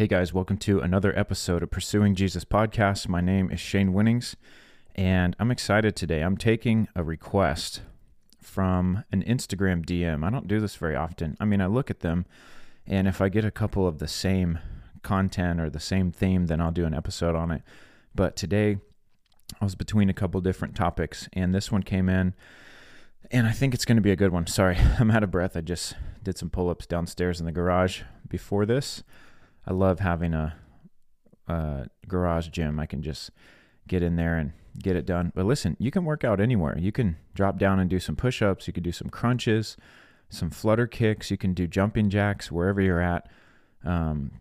Hey guys, welcome to another episode of Pursuing Jesus podcast. My name is Shane Winnings, and I'm excited today. I'm taking a request from an Instagram DM. I don't do this very often. I mean, I look at them, and if I get a couple of the same content or the same theme, then I'll do an episode on it. But today, I was between a couple different topics, and this one came in, and I think it's going to be a good one. Sorry, I'm out of breath. I just did some pull ups downstairs in the garage before this. I love having a, a garage gym. I can just get in there and get it done. But listen, you can work out anywhere. You can drop down and do some push ups. You can do some crunches, some flutter kicks. You can do jumping jacks wherever you're at. Um,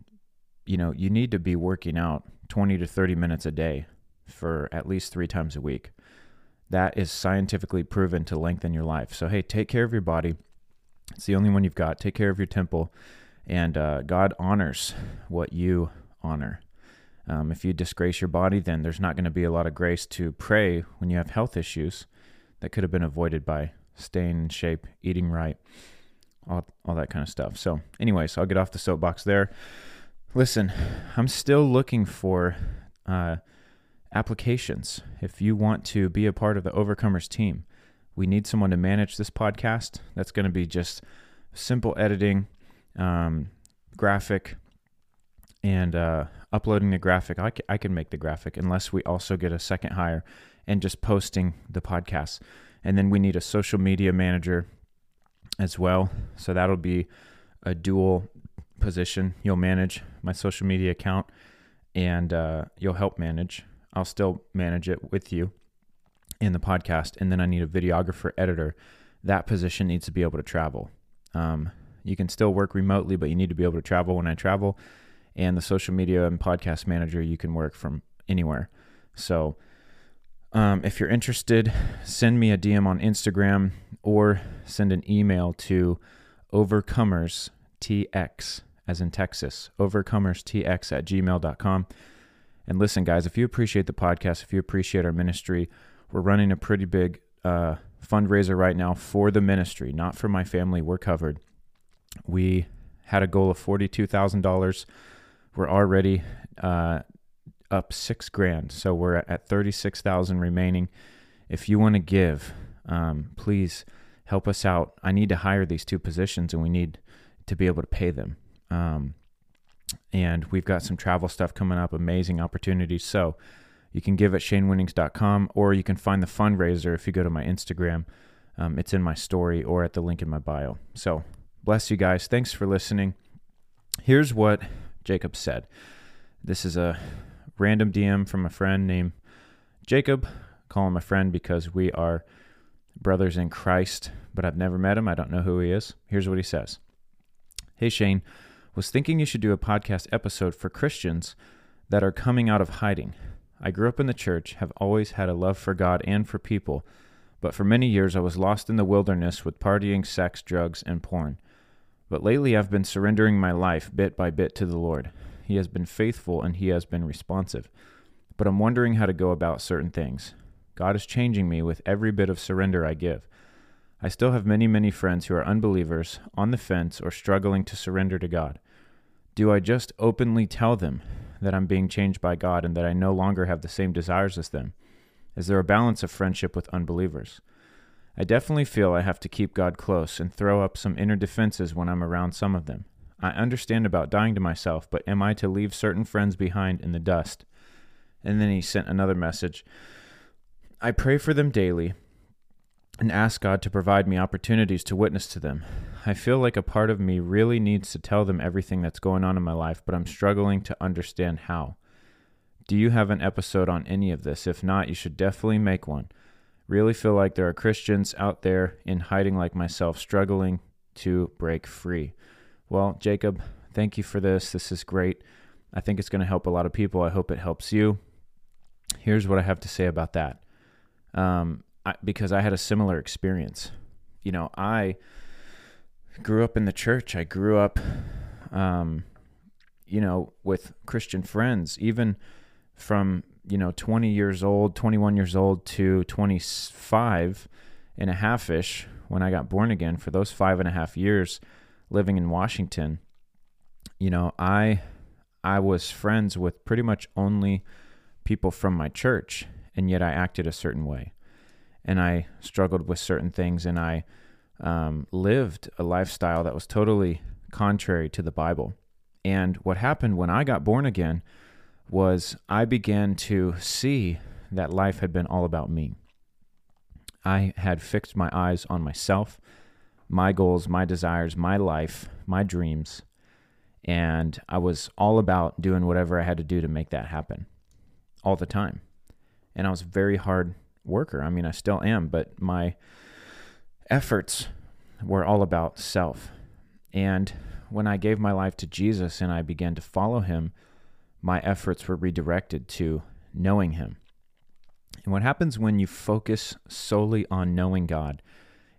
you know, you need to be working out 20 to 30 minutes a day for at least three times a week. That is scientifically proven to lengthen your life. So, hey, take care of your body. It's the only one you've got. Take care of your temple and uh, God honors what you honor. Um, if you disgrace your body, then there's not going to be a lot of grace to pray when you have health issues that could have been avoided by staying in shape, eating right, all, all that kind of stuff. So, anyways, I'll get off the soapbox there. Listen, I'm still looking for uh, applications. If you want to be a part of the Overcomers team, we need someone to manage this podcast. That's going to be just simple editing um, graphic and uh, uploading the graphic. I can, can make the graphic unless we also get a second hire and just posting the podcast. And then we need a social media manager as well. So that'll be a dual position. You'll manage my social media account and uh, you'll help manage. I'll still manage it with you in the podcast. And then I need a videographer editor. That position needs to be able to travel. Um, you can still work remotely, but you need to be able to travel when I travel. And the social media and podcast manager, you can work from anywhere. So um, if you're interested, send me a DM on Instagram or send an email to overcomerstx, as in Texas, overcomerstx at gmail.com. And listen, guys, if you appreciate the podcast, if you appreciate our ministry, we're running a pretty big uh, fundraiser right now for the ministry, not for my family. We're covered. We had a goal of $42,000. We're already uh, up six grand. So we're at 36,000 remaining. If you want to give, um, please help us out. I need to hire these two positions and we need to be able to pay them. Um, and we've got some travel stuff coming up, amazing opportunities. So you can give at shanewinnings.com or you can find the fundraiser if you go to my Instagram. Um, it's in my story or at the link in my bio. So Bless you guys. Thanks for listening. Here's what Jacob said. This is a random DM from a friend named Jacob. Call him a friend because we are brothers in Christ, but I've never met him. I don't know who he is. Here's what he says Hey, Shane, was thinking you should do a podcast episode for Christians that are coming out of hiding. I grew up in the church, have always had a love for God and for people, but for many years I was lost in the wilderness with partying, sex, drugs, and porn. But lately I've been surrendering my life bit by bit to the Lord. He has been faithful and He has been responsive. But I'm wondering how to go about certain things. God is changing me with every bit of surrender I give. I still have many, many friends who are unbelievers, on the fence, or struggling to surrender to God. Do I just openly tell them that I'm being changed by God and that I no longer have the same desires as them? Is there a balance of friendship with unbelievers? I definitely feel I have to keep God close and throw up some inner defenses when I'm around some of them. I understand about dying to myself, but am I to leave certain friends behind in the dust? And then he sent another message. I pray for them daily and ask God to provide me opportunities to witness to them. I feel like a part of me really needs to tell them everything that's going on in my life, but I'm struggling to understand how. Do you have an episode on any of this? If not, you should definitely make one really feel like there are Christians out there in hiding like myself, struggling to break free. Well, Jacob, thank you for this. This is great. I think it's going to help a lot of people. I hope it helps you. Here's what I have to say about that. Um, I, because I had a similar experience. You know, I grew up in the church. I grew up, um, you know, with Christian friends, even from you know 20 years old 21 years old to 25 and a half ish when i got born again for those five and a half years living in washington you know i I was friends with pretty much only people from my church, and yet I acted a certain way. And I struggled with certain things, and I um, lived a lifestyle that was totally contrary to the Bible. And what happened when I got born again was I began to see that life had been all about me. I had fixed my eyes on myself, my goals, my desires, my life, my dreams, and I was all about doing whatever I had to do to make that happen all the time. And I was a very hard worker. I mean, I still am, but my efforts were all about self. And when I gave my life to Jesus and I began to follow him, my efforts were redirected to knowing him. And what happens when you focus solely on knowing God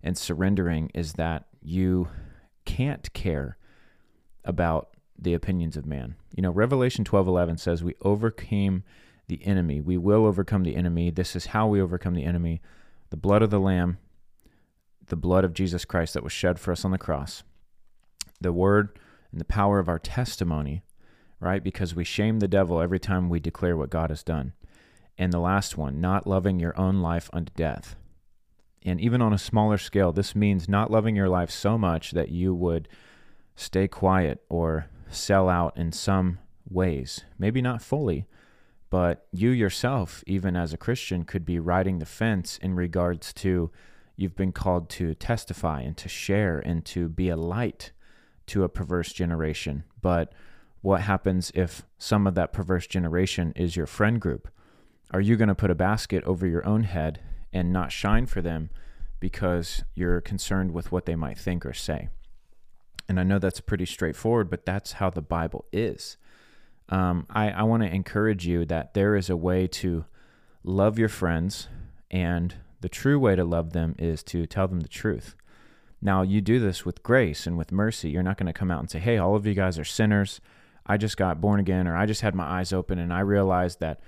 and surrendering is that you can't care about the opinions of man. You know, Revelation 12:11 says we overcame the enemy. We will overcome the enemy. This is how we overcome the enemy. The blood of the lamb, the blood of Jesus Christ that was shed for us on the cross. The word and the power of our testimony, right? Because we shame the devil every time we declare what God has done. And the last one, not loving your own life unto death. And even on a smaller scale, this means not loving your life so much that you would stay quiet or sell out in some ways. Maybe not fully, but you yourself, even as a Christian, could be riding the fence in regards to you've been called to testify and to share and to be a light to a perverse generation. But what happens if some of that perverse generation is your friend group? Are you going to put a basket over your own head and not shine for them because you're concerned with what they might think or say? And I know that's pretty straightforward, but that's how the Bible is. Um, I, I want to encourage you that there is a way to love your friends, and the true way to love them is to tell them the truth. Now, you do this with grace and with mercy. You're not going to come out and say, hey, all of you guys are sinners. I just got born again, or I just had my eyes open and I realized that,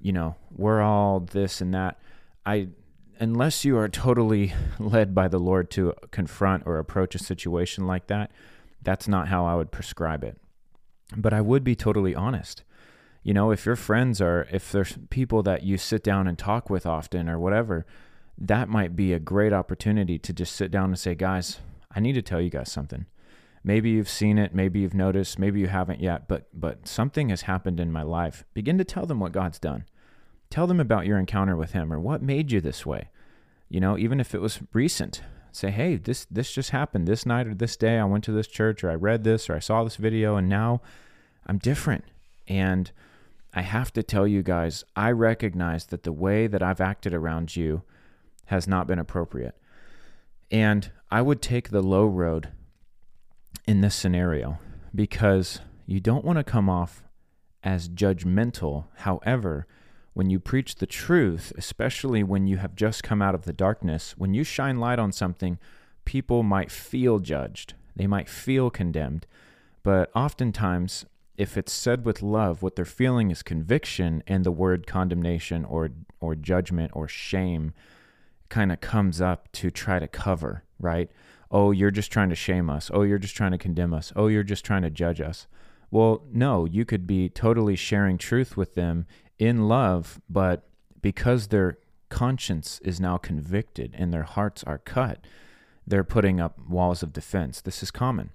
you know, we're all this and that. I, unless you are totally led by the Lord to confront or approach a situation like that, that's not how I would prescribe it. But I would be totally honest. You know, if your friends are, if there's people that you sit down and talk with often or whatever, that might be a great opportunity to just sit down and say, guys, I need to tell you guys something. Maybe you've seen it, maybe you've noticed, maybe you haven't yet, but but something has happened in my life. Begin to tell them what God's done. Tell them about your encounter with him or what made you this way. You know, even if it was recent, say, "Hey, this this just happened this night or this day. I went to this church or I read this or I saw this video and now I'm different." And I have to tell you guys, I recognize that the way that I've acted around you has not been appropriate. And I would take the low road in this scenario because you don't want to come off as judgmental. However, when you preach the truth, especially when you have just come out of the darkness, when you shine light on something, people might feel judged. They might feel condemned. But oftentimes, if it's said with love, what they're feeling is conviction, and the word condemnation or, or judgment or shame kind of comes up to try to cover, right? Oh, you're just trying to shame us. Oh, you're just trying to condemn us. Oh, you're just trying to judge us. Well, no, you could be totally sharing truth with them in love, but because their conscience is now convicted and their hearts are cut, they're putting up walls of defense. This is common.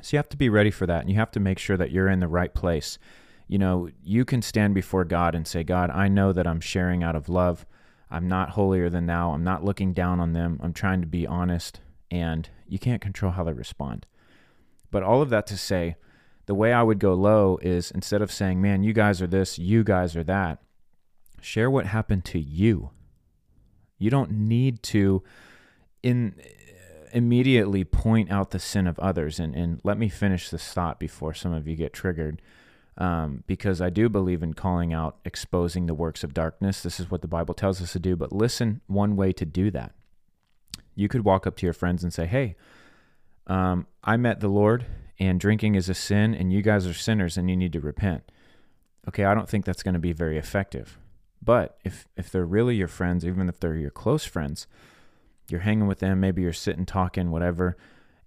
So you have to be ready for that and you have to make sure that you're in the right place. You know, you can stand before God and say, God, I know that I'm sharing out of love. I'm not holier than thou. I'm not looking down on them. I'm trying to be honest. And you can't control how they respond. But all of that to say, the way I would go low is instead of saying, man, you guys are this, you guys are that, share what happened to you. You don't need to in immediately point out the sin of others. And, and let me finish this thought before some of you get triggered. Um, because I do believe in calling out, exposing the works of darkness. This is what the Bible tells us to do. But listen, one way to do that. You could walk up to your friends and say, Hey, um, I met the Lord and drinking is a sin and you guys are sinners and you need to repent. Okay, I don't think that's going to be very effective. But if if they're really your friends, even if they're your close friends, you're hanging with them, maybe you're sitting talking whatever,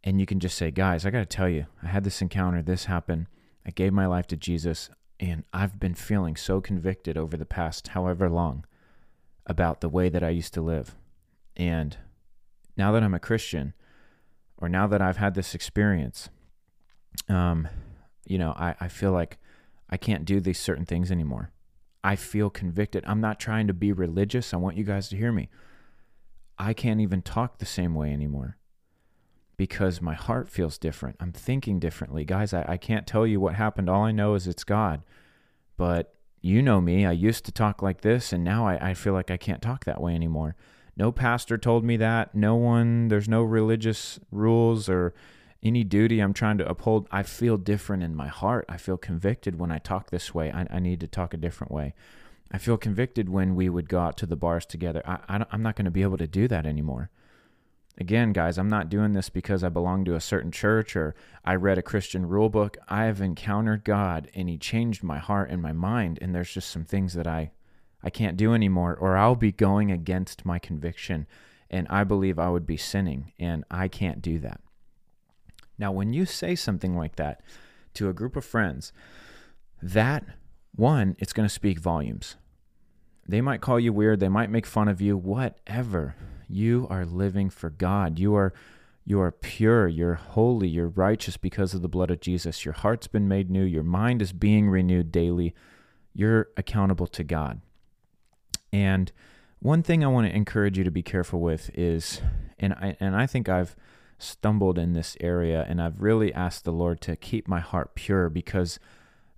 and you can just say, "Guys, I got to tell you, I had this encounter, this happened. I gave my life to Jesus, and I've been feeling so convicted over the past however long about the way that I used to live. And now that I'm a Christian, or now that I've had this experience, um, you know, I, I feel like I can't do these certain things anymore. I feel convicted. I'm not trying to be religious. I want you guys to hear me. I can't even talk the same way anymore because my heart feels different. I'm thinking differently. Guys, I, I can't tell you what happened. All I know is it's God. But you know me. I used to talk like this, and now I, I feel like I can't talk that way anymore. No pastor told me that. No one, there's no religious rules or any duty I'm trying to uphold. I feel different in my heart. I feel convicted when I talk this way. I, I need to talk a different way. I feel convicted when we would go out to the bars together. I, I I'm not going to be able to do that anymore. Again, guys, I'm not doing this because I belong to a certain church or I read a Christian rule book. I have encountered God and He changed my heart and my mind. And there's just some things that I, I can't do anymore, or I'll be going against my conviction. And I believe I would be sinning, and I can't do that. Now, when you say something like that to a group of friends, that one, it's going to speak volumes. They might call you weird, they might make fun of you, whatever you are living for God. You are you are pure, you're holy, you're righteous because of the blood of Jesus. Your heart's been made new, your mind is being renewed daily. You're accountable to God. And one thing I want to encourage you to be careful with is and I and I think I've stumbled in this area and I've really asked the Lord to keep my heart pure because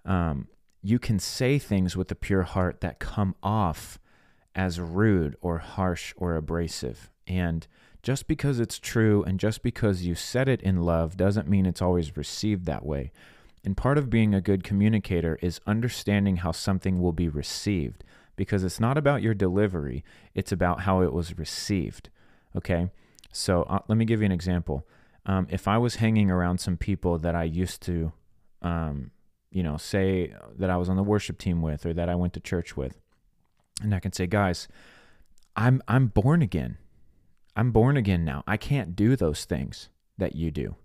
um, you can say things with a pure heart that come off as rude or harsh or abrasive. And just because it's true and just because you said it in love doesn't mean it's always received that way. And part of being a good communicator is understanding how something will be received because it's not about your delivery, it's about how it was received. Okay? So uh, let me give you an example. Um, if I was hanging around some people that I used to, um, you know, say that I was on the worship team with or that I went to church with, and I can say, guys, I'm I'm born again. I'm born again now. I can't do those things that you do.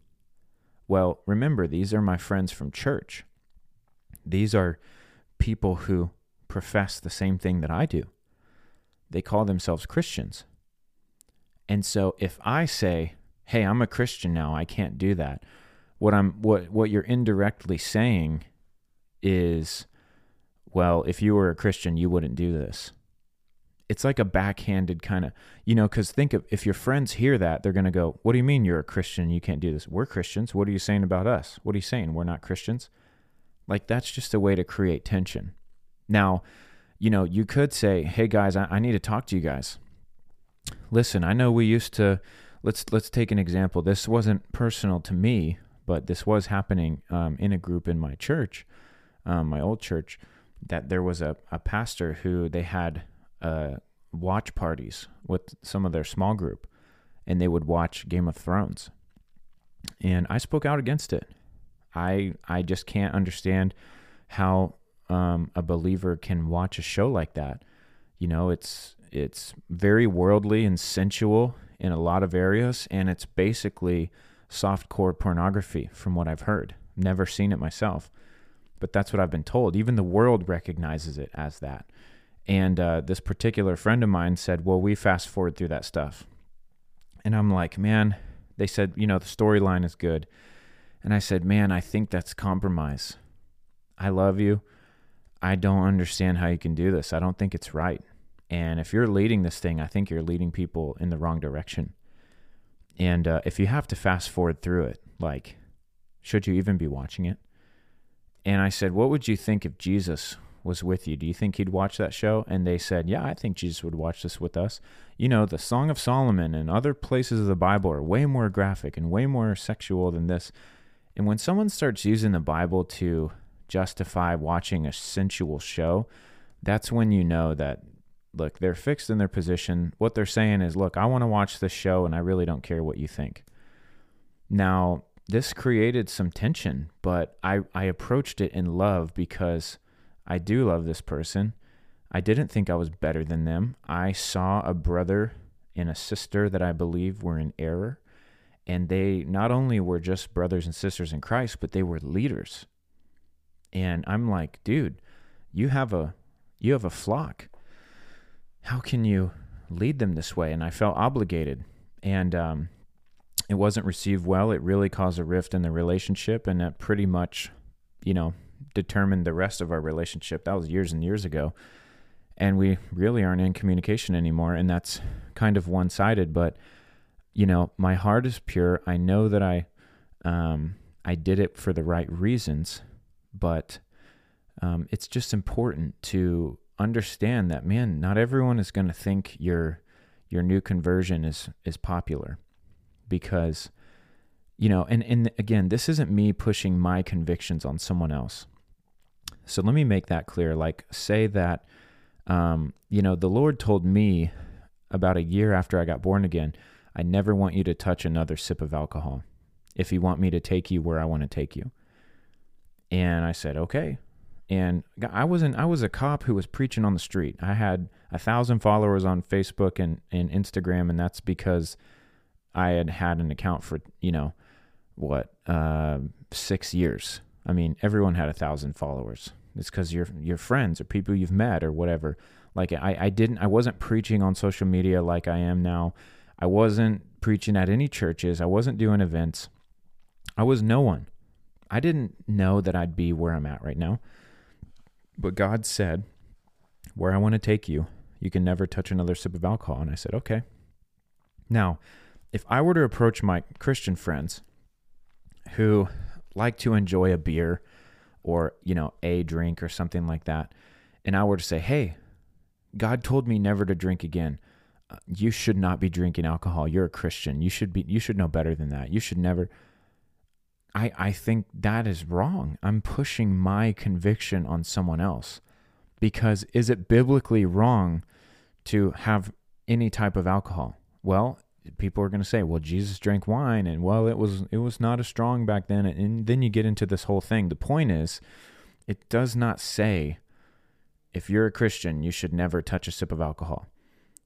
Well, remember, these are my friends from church. These are people who profess the same thing that I do. They call themselves Christians. And so if I say, "Hey, I'm a Christian now. I can't do that." What I'm what what you're indirectly saying is well, if you were a Christian, you wouldn't do this. It's like a backhanded kind of, you know, because think of if your friends hear that, they're going to go, What do you mean you're a Christian? You can't do this. We're Christians. What are you saying about us? What are you saying? We're not Christians? Like, that's just a way to create tension. Now, you know, you could say, Hey guys, I, I need to talk to you guys. Listen, I know we used to, let's, let's take an example. This wasn't personal to me, but this was happening um, in a group in my church, um, my old church that there was a, a pastor who they had uh, watch parties with some of their small group and they would watch Game of Thrones. And I spoke out against it. I I just can't understand how um, a believer can watch a show like that. You know, it's it's very worldly and sensual in a lot of areas, and it's basically soft core pornography, from what I've heard. Never seen it myself but that's what I've been told. Even the world recognizes it as that. And uh, this particular friend of mine said, Well, we fast forward through that stuff. And I'm like, Man, they said, you know, the storyline is good. And I said, Man, I think that's compromise. I love you. I don't understand how you can do this. I don't think it's right. And if you're leading this thing, I think you're leading people in the wrong direction. And uh, if you have to fast forward through it, like, should you even be watching it? And I said, What would you think if Jesus was with you? Do you think he'd watch that show? And they said, Yeah, I think Jesus would watch this with us. You know, the Song of Solomon and other places of the Bible are way more graphic and way more sexual than this. And when someone starts using the Bible to justify watching a sensual show, that's when you know that, look, they're fixed in their position. What they're saying is, Look, I want to watch this show and I really don't care what you think. Now, this created some tension, but I, I approached it in love because I do love this person. I didn't think I was better than them. I saw a brother and a sister that I believe were in error. And they not only were just brothers and sisters in Christ, but they were leaders. And I'm like, dude, you have a you have a flock. How can you lead them this way? And I felt obligated. And um, it wasn't received well. It really caused a rift in the relationship, and that pretty much, you know, determined the rest of our relationship. That was years and years ago. And we really aren't in communication anymore. And that's kind of one sided. But, you know, my heart is pure. I know that I, um, I did it for the right reasons, but um, it's just important to understand that man, not everyone is going to think your your new conversion is is popular because you know and and again this isn't me pushing my convictions on someone else. So let me make that clear like say that um, you know the lord told me about a year after i got born again i never want you to touch another sip of alcohol. If you want me to take you where i want to take you and i said okay and i wasn't i was a cop who was preaching on the street i had a thousand followers on facebook and, and instagram and that's because I had had an account for you know what uh, six years. I mean, everyone had a thousand followers. It's because you're your friends or people you've met or whatever. Like I, I didn't, I wasn't preaching on social media like I am now. I wasn't preaching at any churches. I wasn't doing events. I was no one. I didn't know that I'd be where I'm at right now. But God said, "Where I want to take you, you can never touch another sip of alcohol." And I said, "Okay." Now, if I were to approach my Christian friends who like to enjoy a beer or, you know, a drink or something like that, and I were to say, hey, God told me never to drink again. Uh, you should not be drinking alcohol. You're a Christian. You should be you should know better than that. You should never I I think that is wrong. I'm pushing my conviction on someone else. Because is it biblically wrong to have any type of alcohol? Well, people are going to say, "Well, Jesus drank wine, and well, it was it was not as strong back then." And then you get into this whole thing. The point is, it does not say if you're a Christian, you should never touch a sip of alcohol,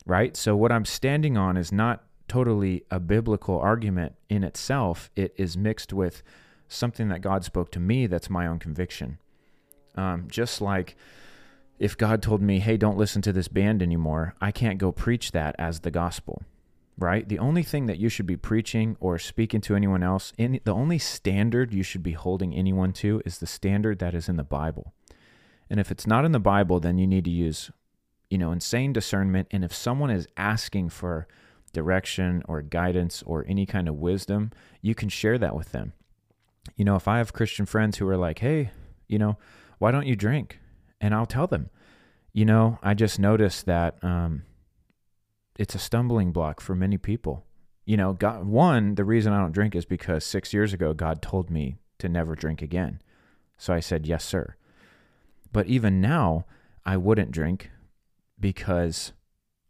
right? So what I'm standing on is not totally a biblical argument in itself. It is mixed with something that God spoke to me. That's my own conviction. Um, just like if God told me, "Hey, don't listen to this band anymore," I can't go preach that as the gospel right? The only thing that you should be preaching or speaking to anyone else, in, the only standard you should be holding anyone to is the standard that is in the Bible. And if it's not in the Bible, then you need to use, you know, insane discernment. And if someone is asking for direction or guidance or any kind of wisdom, you can share that with them. You know, if I have Christian friends who are like, hey, you know, why don't you drink? And I'll tell them, you know, I just noticed that, um, it's a stumbling block for many people. You know, God, one, the reason I don't drink is because six years ago, God told me to never drink again. So I said, yes, sir. But even now, I wouldn't drink because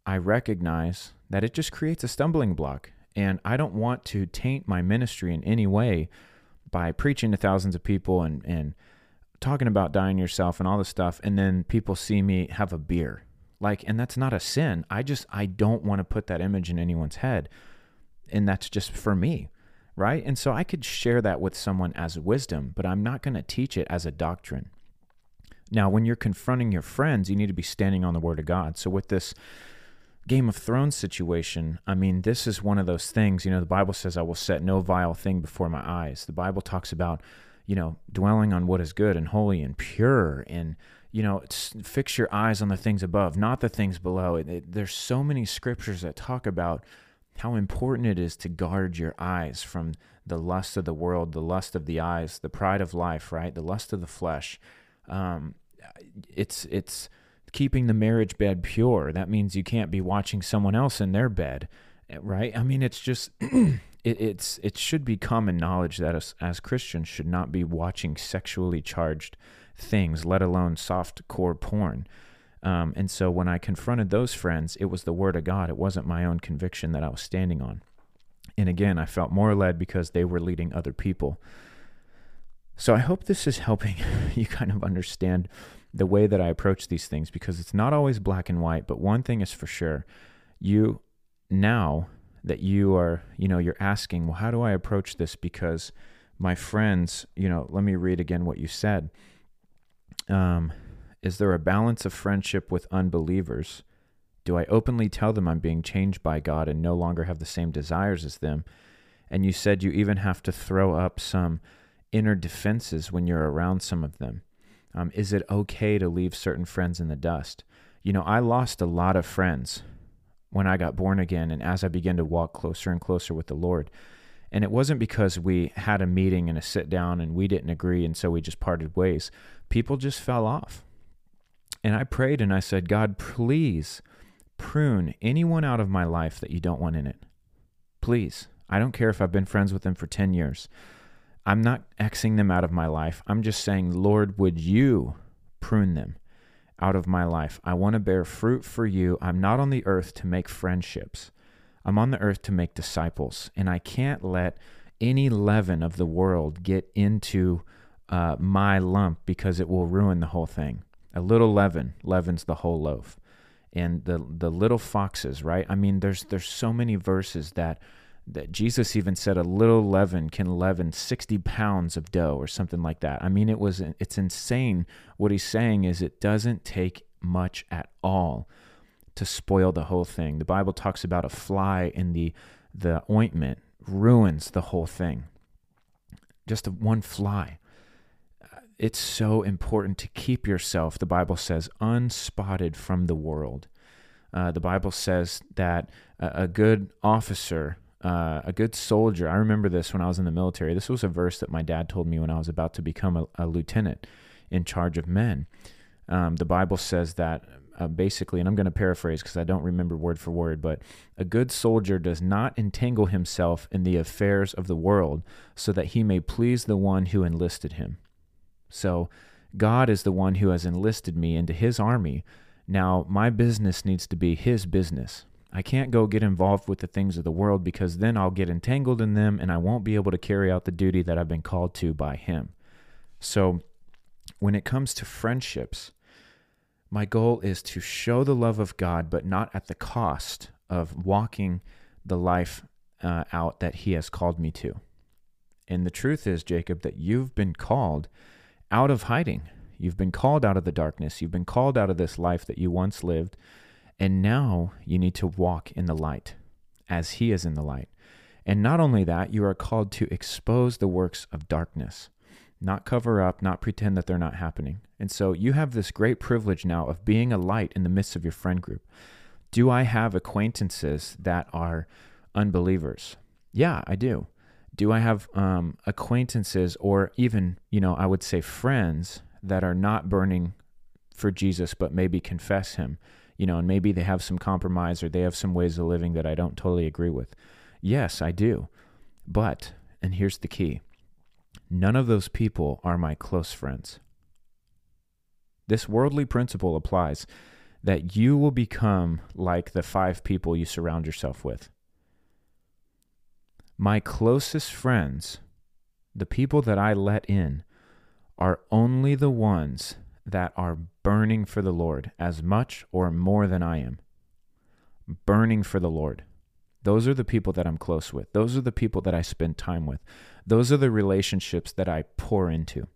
I recognize that it just creates a stumbling block. And I don't want to taint my ministry in any way by preaching to thousands of people and, and talking about dying yourself and all this stuff. And then people see me have a beer like, and that's not a sin. I just, I don't want to put that image in anyone's head. And that's just for me. Right. And so I could share that with someone as wisdom, but I'm not going to teach it as a doctrine. Now, when you're confronting your friends, you need to be standing on the word of God. So with this Game of Thrones situation, I mean, this is one of those things, you know, the Bible says, I will set no vile thing before my eyes. The Bible talks about, you know, dwelling on what is good and holy and pure and you know, fix your eyes on the things above, not the things below. It, it, there's so many scriptures that talk about how important it is to guard your eyes from the lust of the world, the lust of the eyes, the pride of life, right? The lust of the flesh. Um, it's it's keeping the marriage bed pure. That means you can't be watching someone else in their bed, right? I mean, it's just it, it's it should be common knowledge that us as Christians should not be watching sexually charged things, let alone soft core porn. Um, and so when I confronted those friends, it was the word of God. It wasn't my own conviction that I was standing on. And again, I felt more led because they were leading other people. So I hope this is helping you kind of understand the way that I approach these things because it's not always black and white. But one thing is for sure you now that you are, you know, you're asking, well, how do I approach this? Because my friends, you know, let me read again what you said Um, is there a balance of friendship with unbelievers? Do I openly tell them I'm being changed by God and no longer have the same desires as them? And you said you even have to throw up some inner defenses when you're around some of them. Um, is it okay to leave certain friends in the dust? You know, I lost a lot of friends when I got born again and as I began to walk closer and closer with the Lord. And it wasn't because we had a meeting and a sit down and we didn't agree and so we just parted ways. People just fell off. And I prayed and I said, God, please prune anyone out of my life that you don't want in it. Please. I don't care if I've been friends with them for 10 years. I'm not Xing them out of my life. I'm just saying, Lord, would you prune them out of my life? I want to bear fruit for you. I'm not on the earth to make friendships, I'm on the earth to make disciples. And I can't let any leaven of the world get into uh, my lump because it will ruin the whole thing. A little leaven leavens the whole loaf and the the little foxes, right? I mean, there's there's so many verses that that Jesus even said a little leaven can leaven 60 pounds of dough or something like that. I mean, it was it's insane. What he's saying is it doesn't take much at all to spoil the whole thing. The Bible talks about a fly in the the ointment ruins the whole thing. Just one fly. It's so important to keep yourself, the Bible says, unspotted from the world. Uh, the Bible says that a, a good officer, uh, a good soldier, I remember this when I was in the military. This was a verse that my dad told me when I was about to become a, a lieutenant in charge of men. Um, the Bible says that uh, basically, and I'm going to paraphrase because I don't remember word for word, but a good soldier does not entangle himself in the affairs of the world so that he may please the one who enlisted him. So, God is the one who has enlisted me into his army. Now, my business needs to be his business. I can't go get involved with the things of the world because then I'll get entangled in them and I won't be able to carry out the duty that I've been called to by him. So, when it comes to friendships, my goal is to show the love of God, but not at the cost of walking the life uh, out that He has called me to. And the truth is, Jacob, that you've been called out of hiding. You've been called out of the darkness. You've been called out of this life that you once lived. And now you need to walk in the light as He is in the light. And not only that, you are called to expose the works of darkness not cover up, not pretend that they're not happening. And so you have this great privilege now of being a light in the midst of your friend group. Do I have acquaintances that are unbelievers? Yeah, I do. Do I have um, acquaintances or even, you know, I would say friends that are not burning for Jesus but maybe confess him, you know, and maybe they have some compromise or they have some ways of living that I don't totally agree with? Yes, I do. But, and here's the key None of those people are my close friends. This worldly principle applies that you will become like the five people you surround yourself with. My closest friends, the people that I let in, are only the ones that are burning for the Lord as much or more than I am. Burning for the Lord. Those are the people that I'm close with. Those are the people that I spend time with. Those are the relationships that I pour into.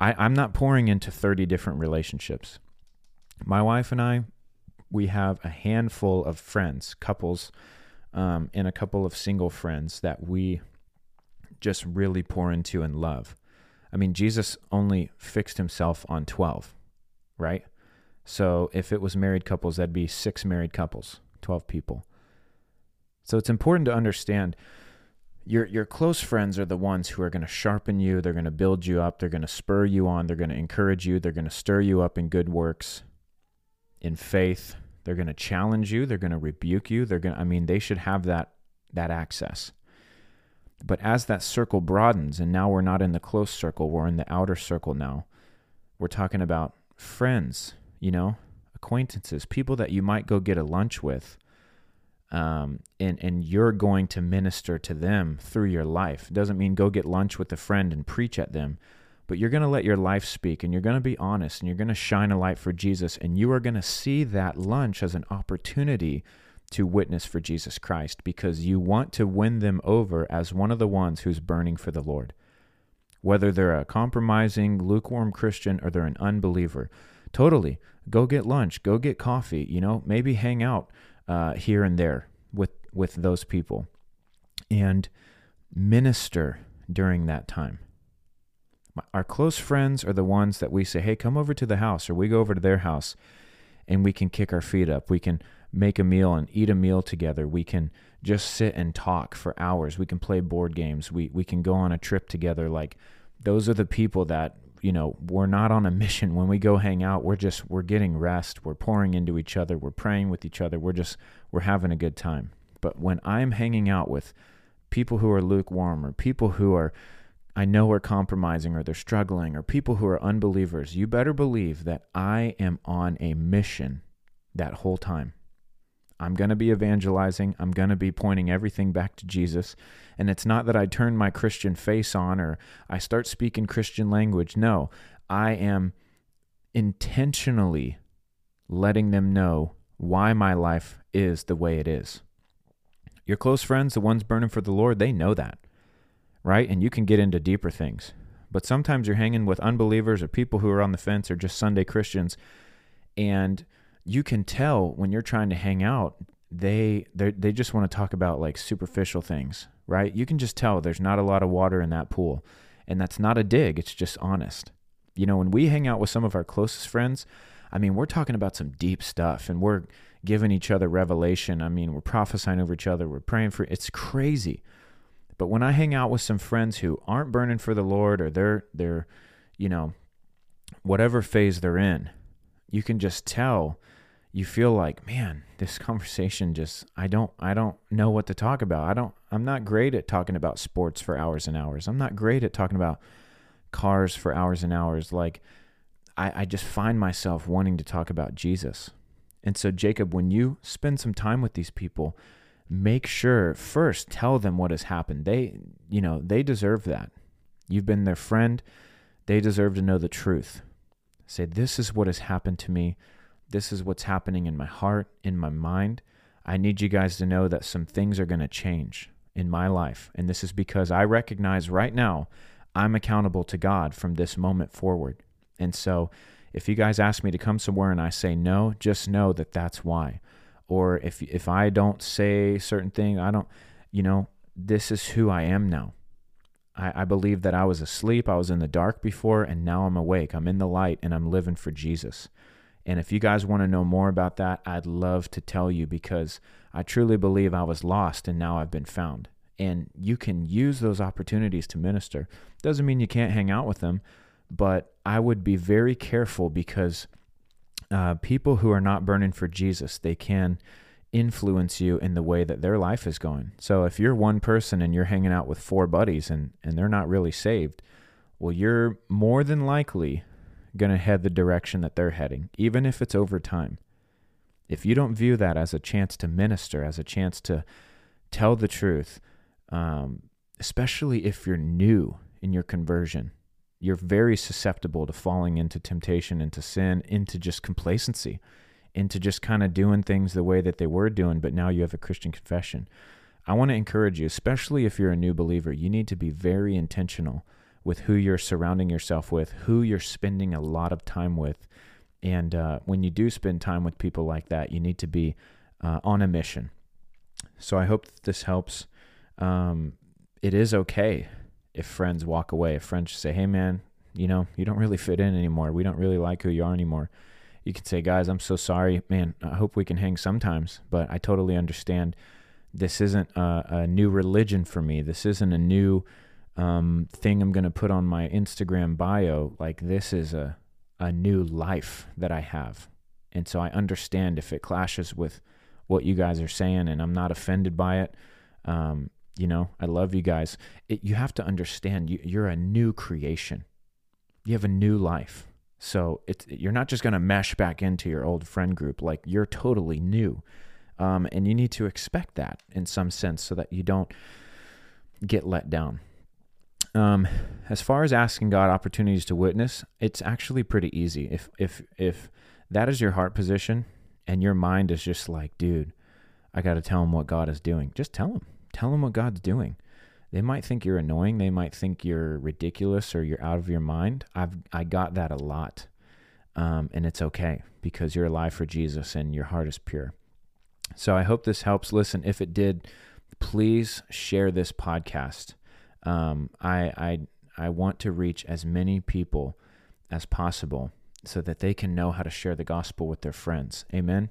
I, I'm not pouring into 30 different relationships. My wife and I, we have a handful of friends, couples, um, and a couple of single friends that we just really pour into and love. I mean, Jesus only fixed himself on 12, right? So if it was married couples, that'd be six married couples, 12 people. So it's important to understand your your close friends are the ones who are going to sharpen you, they're going to build you up, they're going to spur you on, they're going to encourage you, they're going to stir you up in good works, in faith. They're going to challenge you, they're going to rebuke you, they're going to I mean they should have that that access. But as that circle broadens and now we're not in the close circle, we're in the outer circle now. We're talking about friends, you know, acquaintances, people that you might go get a lunch with um, and and you're going to minister to them through your life. It doesn't mean go get lunch with a friend and preach at them, but you're going to let your life speak, and you're going to be honest, and you're going to shine a light for Jesus, and you are going to see that lunch as an opportunity to witness for Jesus Christ because you want to win them over as one of the ones who's burning for the Lord. whether they're a compromising, lukewarm Christian or they're an unbeliever. Totally. Go get lunch, go get coffee, you know, maybe hang out uh, here and there with, with those people and minister during that time. Our close friends are the ones that we say, hey, come over to the house, or we go over to their house and we can kick our feet up. We can make a meal and eat a meal together. We can just sit and talk for hours. We can play board games. We we can go on a trip together. Like those are the people that you know we're not on a mission when we go hang out we're just we're getting rest we're pouring into each other we're praying with each other we're just we're having a good time but when i'm hanging out with people who are lukewarm or people who are I know are compromising or they're struggling or people who are unbelievers, you better believe that I am on a mission that whole time. I'm going to be evangelizing. I'm going to be pointing everything back to Jesus. And it's not that I turn my Christian face on or I start speaking Christian language. No, I am intentionally letting them know why my life is the way it is. Your close friends, the ones burning for the Lord, they know that, right? And you can get into deeper things. But sometimes you're hanging with unbelievers or people who are on the fence or just Sunday Christians, and you can tell when you're trying to hang out, they they just want to talk about like superficial things, right? You can just tell there's not a lot of water in that pool, and that's not a dig. It's just honest. You know, when we hang out with some of our closest friends, I mean, we're talking about some deep stuff, and we're giving each other revelation. I mean, we're prophesying over each other. We're praying for it's crazy. But when I hang out with some friends who aren't burning for the Lord or they're they're, you know, whatever phase they're in, you can just tell you feel like, man, this conversation just I don't I don't know what to talk about. I don't I'm not great at talking about sports for hours and hours. I'm not great at talking about cars for hours and hours. Like I, I just find myself wanting to talk about Jesus. And so, Jacob, when you spend some time with these people, make sure first tell them what has happened. They, you know, they deserve that. You've been their friend. They deserve to know the truth. Say, this is what has happened to me. This is what's happening in my heart, in my mind. I need you guys to know that some things are going to change in my life. And this is because I recognize right now I'm accountable to God from this moment forward. And so, if you guys ask me to come somewhere and I say no, just know that that's why. Or if if I don't say certain thing, I don't, you know, this is who I am now. I, I believe that I was asleep, I was in the dark before, and now I'm awake. I'm in the light and I'm living for Jesus. And if you guys want to know more about that, I'd love to tell you because I truly believe I was lost and now I've been found. And you can use those opportunities to minister. Doesn't mean you can't hang out with them, but I would be very careful because uh, people who are not burning for Jesus, they can influence you in the way that their life is going. So if you're one person and you're hanging out with four buddies and, and they're not really saved, well, you're more than likely going to head the direction that they're heading, even if it's over time. If you don't view that as a chance to minister, as a chance to tell the truth, um, especially if you're new in your conversion, you're very susceptible to falling into temptation, into sin, into just complacency, into just kind of doing things the way that they were doing, but now you have a Christian confession. I want to encourage you, especially if you're a new believer, you need to be very intentional with who you're surrounding yourself with, who you're spending a lot of time with. And uh, when you do spend time with people like that, you need to be uh, on a mission. So I hope this helps. Um, it is okay if friends walk away, if friends say, hey, man, you know, you don't really fit in anymore. We don't really like who you are anymore. You can say, guys, I'm so sorry. Man, I hope we can hang sometimes, but I totally understand. This isn't a, a new religion for me. This isn't a new um, thing I'm going to put on my Instagram bio. Like, this is a, a new life that I have. And so I understand if it clashes with what you guys are saying, and I'm not offended by it. Um, you know, I love you guys. It, you have to understand you, you're a new creation. You have a new life. So it's you're not just going to mesh back into your old friend group. Like you're totally new, um, and you need to expect that in some sense so that you don't get let down. Um, as far as asking God opportunities to witness, it's actually pretty easy. If if if that is your heart position and your mind is just like, dude, I got to tell him what God is doing. Just tell him. Tell him what God's doing. they might think you're annoying. They might think you're ridiculous or you're out of your mind. I've I got that a lot, um, and it's okay because you're alive for Jesus and your heart is pure. So I hope this helps. Listen, if it did, please share this podcast. Um, I I I want to reach as many people as possible so that they can know how to share the gospel with their friends. Amen.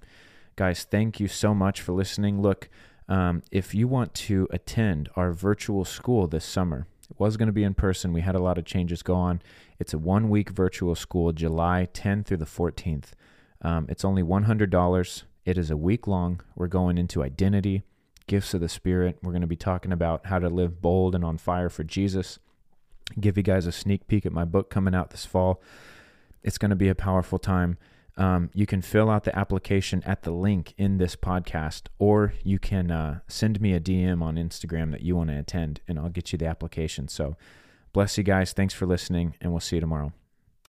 Guys, thank you so much for listening. Look, um, if you want to attend our virtual school this summer, it was going to be in person. We had a lot of changes go on. It's a one week virtual school, July 10th through the 14th. Um, it's only $100. It is a week long. We're going into identity, gifts of the Spirit. We're going to be talking about how to live bold and on fire for Jesus. Give you guys a sneak peek at my book coming out this fall. It's going to be a powerful time um, you can fill out the application at the link in this podcast, or you can uh, send me a DM on Instagram that you want to attend, and I'll get you the application. So, bless you guys. Thanks for listening, and we'll see you tomorrow.